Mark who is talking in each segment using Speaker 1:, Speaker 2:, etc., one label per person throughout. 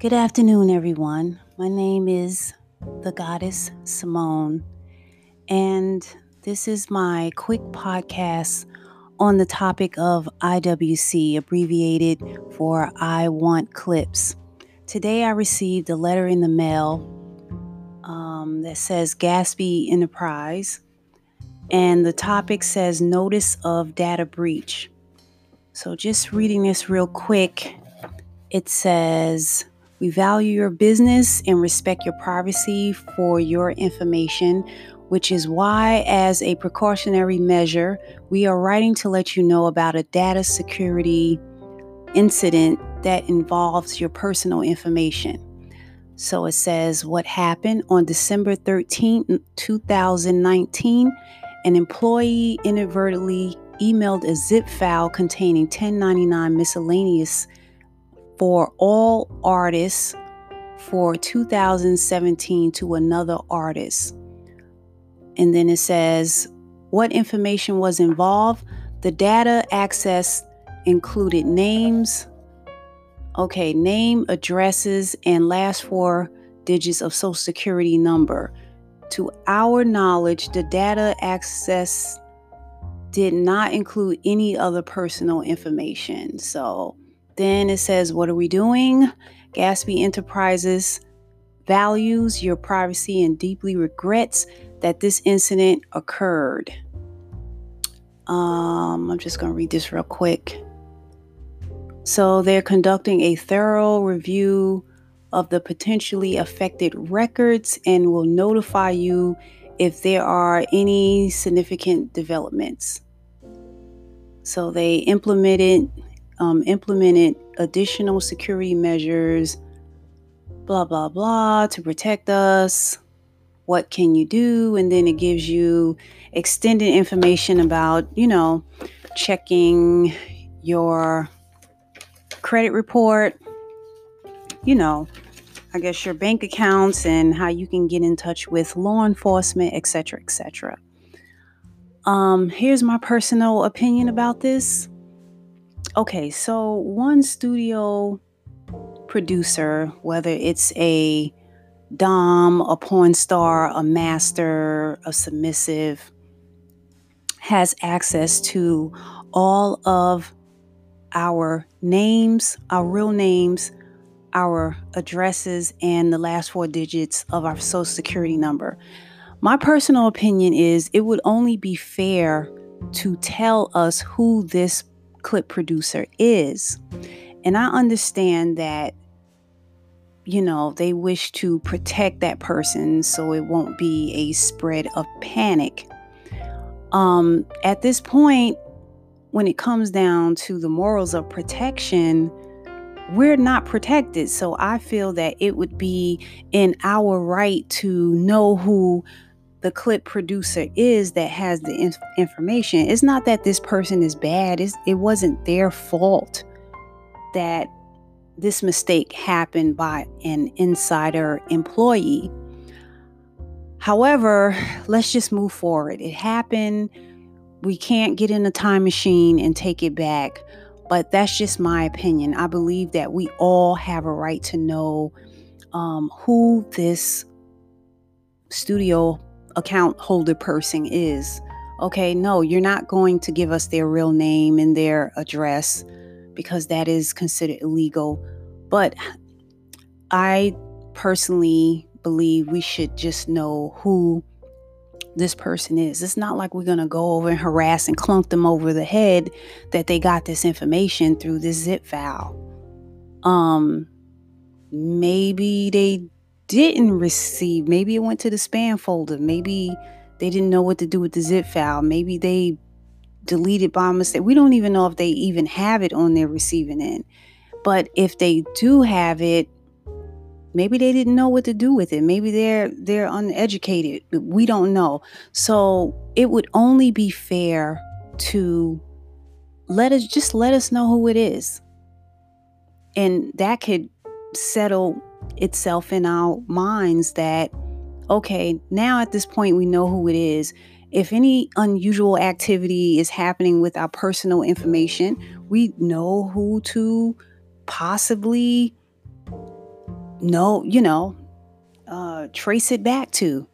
Speaker 1: Good afternoon, everyone. My name is the goddess Simone, and this is my quick podcast on the topic of IWC, abbreviated for I Want Clips. Today, I received a letter in the mail um, that says Gatsby Enterprise, and the topic says Notice of Data Breach. So, just reading this real quick, it says, we value your business and respect your privacy for your information, which is why, as a precautionary measure, we are writing to let you know about a data security incident that involves your personal information. So it says what happened on December 13, 2019. An employee inadvertently emailed a zip file containing 1099 miscellaneous for all artists for 2017 to another artist. And then it says what information was involved. The data access included names, okay, name, addresses, and last four digits of social security number. To our knowledge, the data access did not include any other personal information. So then it says, What are we doing? Gatsby Enterprises values your privacy and deeply regrets that this incident occurred. Um, I'm just going to read this real quick. So they're conducting a thorough review of the potentially affected records and will notify you if there are any significant developments. So they implemented um, implemented additional security measures, blah, blah, blah, to protect us. What can you do? And then it gives you extended information about, you know, checking your credit report, you know, I guess your bank accounts and how you can get in touch with law enforcement, etc., etc. Um, here's my personal opinion about this okay, so one studio producer, whether it's a Dom, a porn star, a master, a submissive, has access to all of our names, our real names, our addresses, and the last four digits of our social security number. My personal opinion is it would only be fair to tell us who this clip producer is. And I understand that, you know, they wish to protect that person so it won't be a spread of panic. Um, at this point, when it comes down to the morals of protection, we're not protected. So I feel that it would be in our right to know who the clip producer is that has the inf- information. It's not that this person is bad. It's, it wasn't their fault that this mistake happened by an insider employee. However, let's just move forward. It happened. We can't get in a time machine and take it back. But that's just my opinion. I believe that we all have a right to know um, who this studio account holder person is. Okay, no, you're not going to give us their real name and their address because that is considered illegal. But I personally believe we should just know who this person is. It's not like we're going to go over and harass and clunk them over the head that they got this information through this zip file. Um maybe they didn't receive. Maybe it went to the spam folder. Maybe they didn't know what to do with the zip file. Maybe they deleted by mistake. We don't even know if they even have it on their receiving end. But if they do have it, maybe they didn't know what to do with it. Maybe they're they're uneducated. We don't know. So it would only be fair to let us just let us know who it is. And that could settle itself in our minds that, okay, now at this point we know who it is. If any unusual activity is happening with our personal information, we know who to possibly know, you know, uh, trace it back to.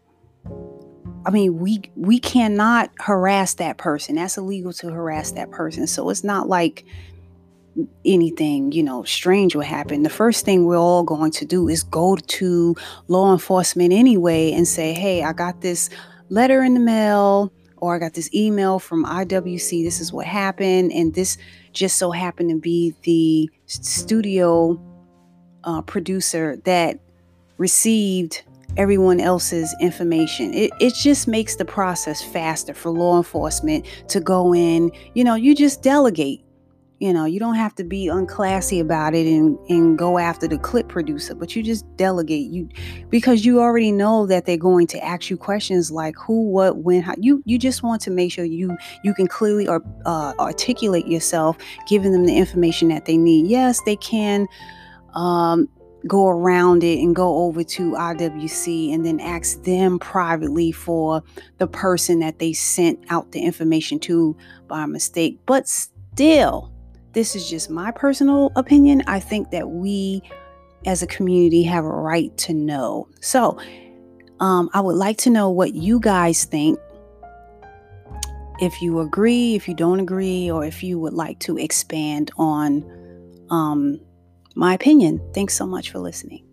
Speaker 1: I mean, we we cannot harass that person. That's illegal to harass that person. So it's not like anything, you know, strange will happen. The first thing we're all going to do is go to law enforcement anyway and say, "Hey, I got this letter in the mail or I got this email from IWC. This is what happened and this just so happened to be the studio uh, producer that received everyone else's information. It, it just makes the process faster for law enforcement to go in. You know, you just delegate. You know, you don't have to be unclassy about it and, and go after the clip producer, but you just delegate. You because you already know that they're going to ask you questions like who, what, when, how. You you just want to make sure you you can clearly or uh, articulate yourself, giving them the information that they need. Yes, they can um, go around it and go over to IWC and then ask them privately for the person that they sent out the information to by mistake. But still, this is just my personal opinion. I think that we as a community have a right to know. So, um, I would like to know what you guys think. If you agree, if you don't agree, or if you would like to expand on um, my opinion. Thanks so much for listening.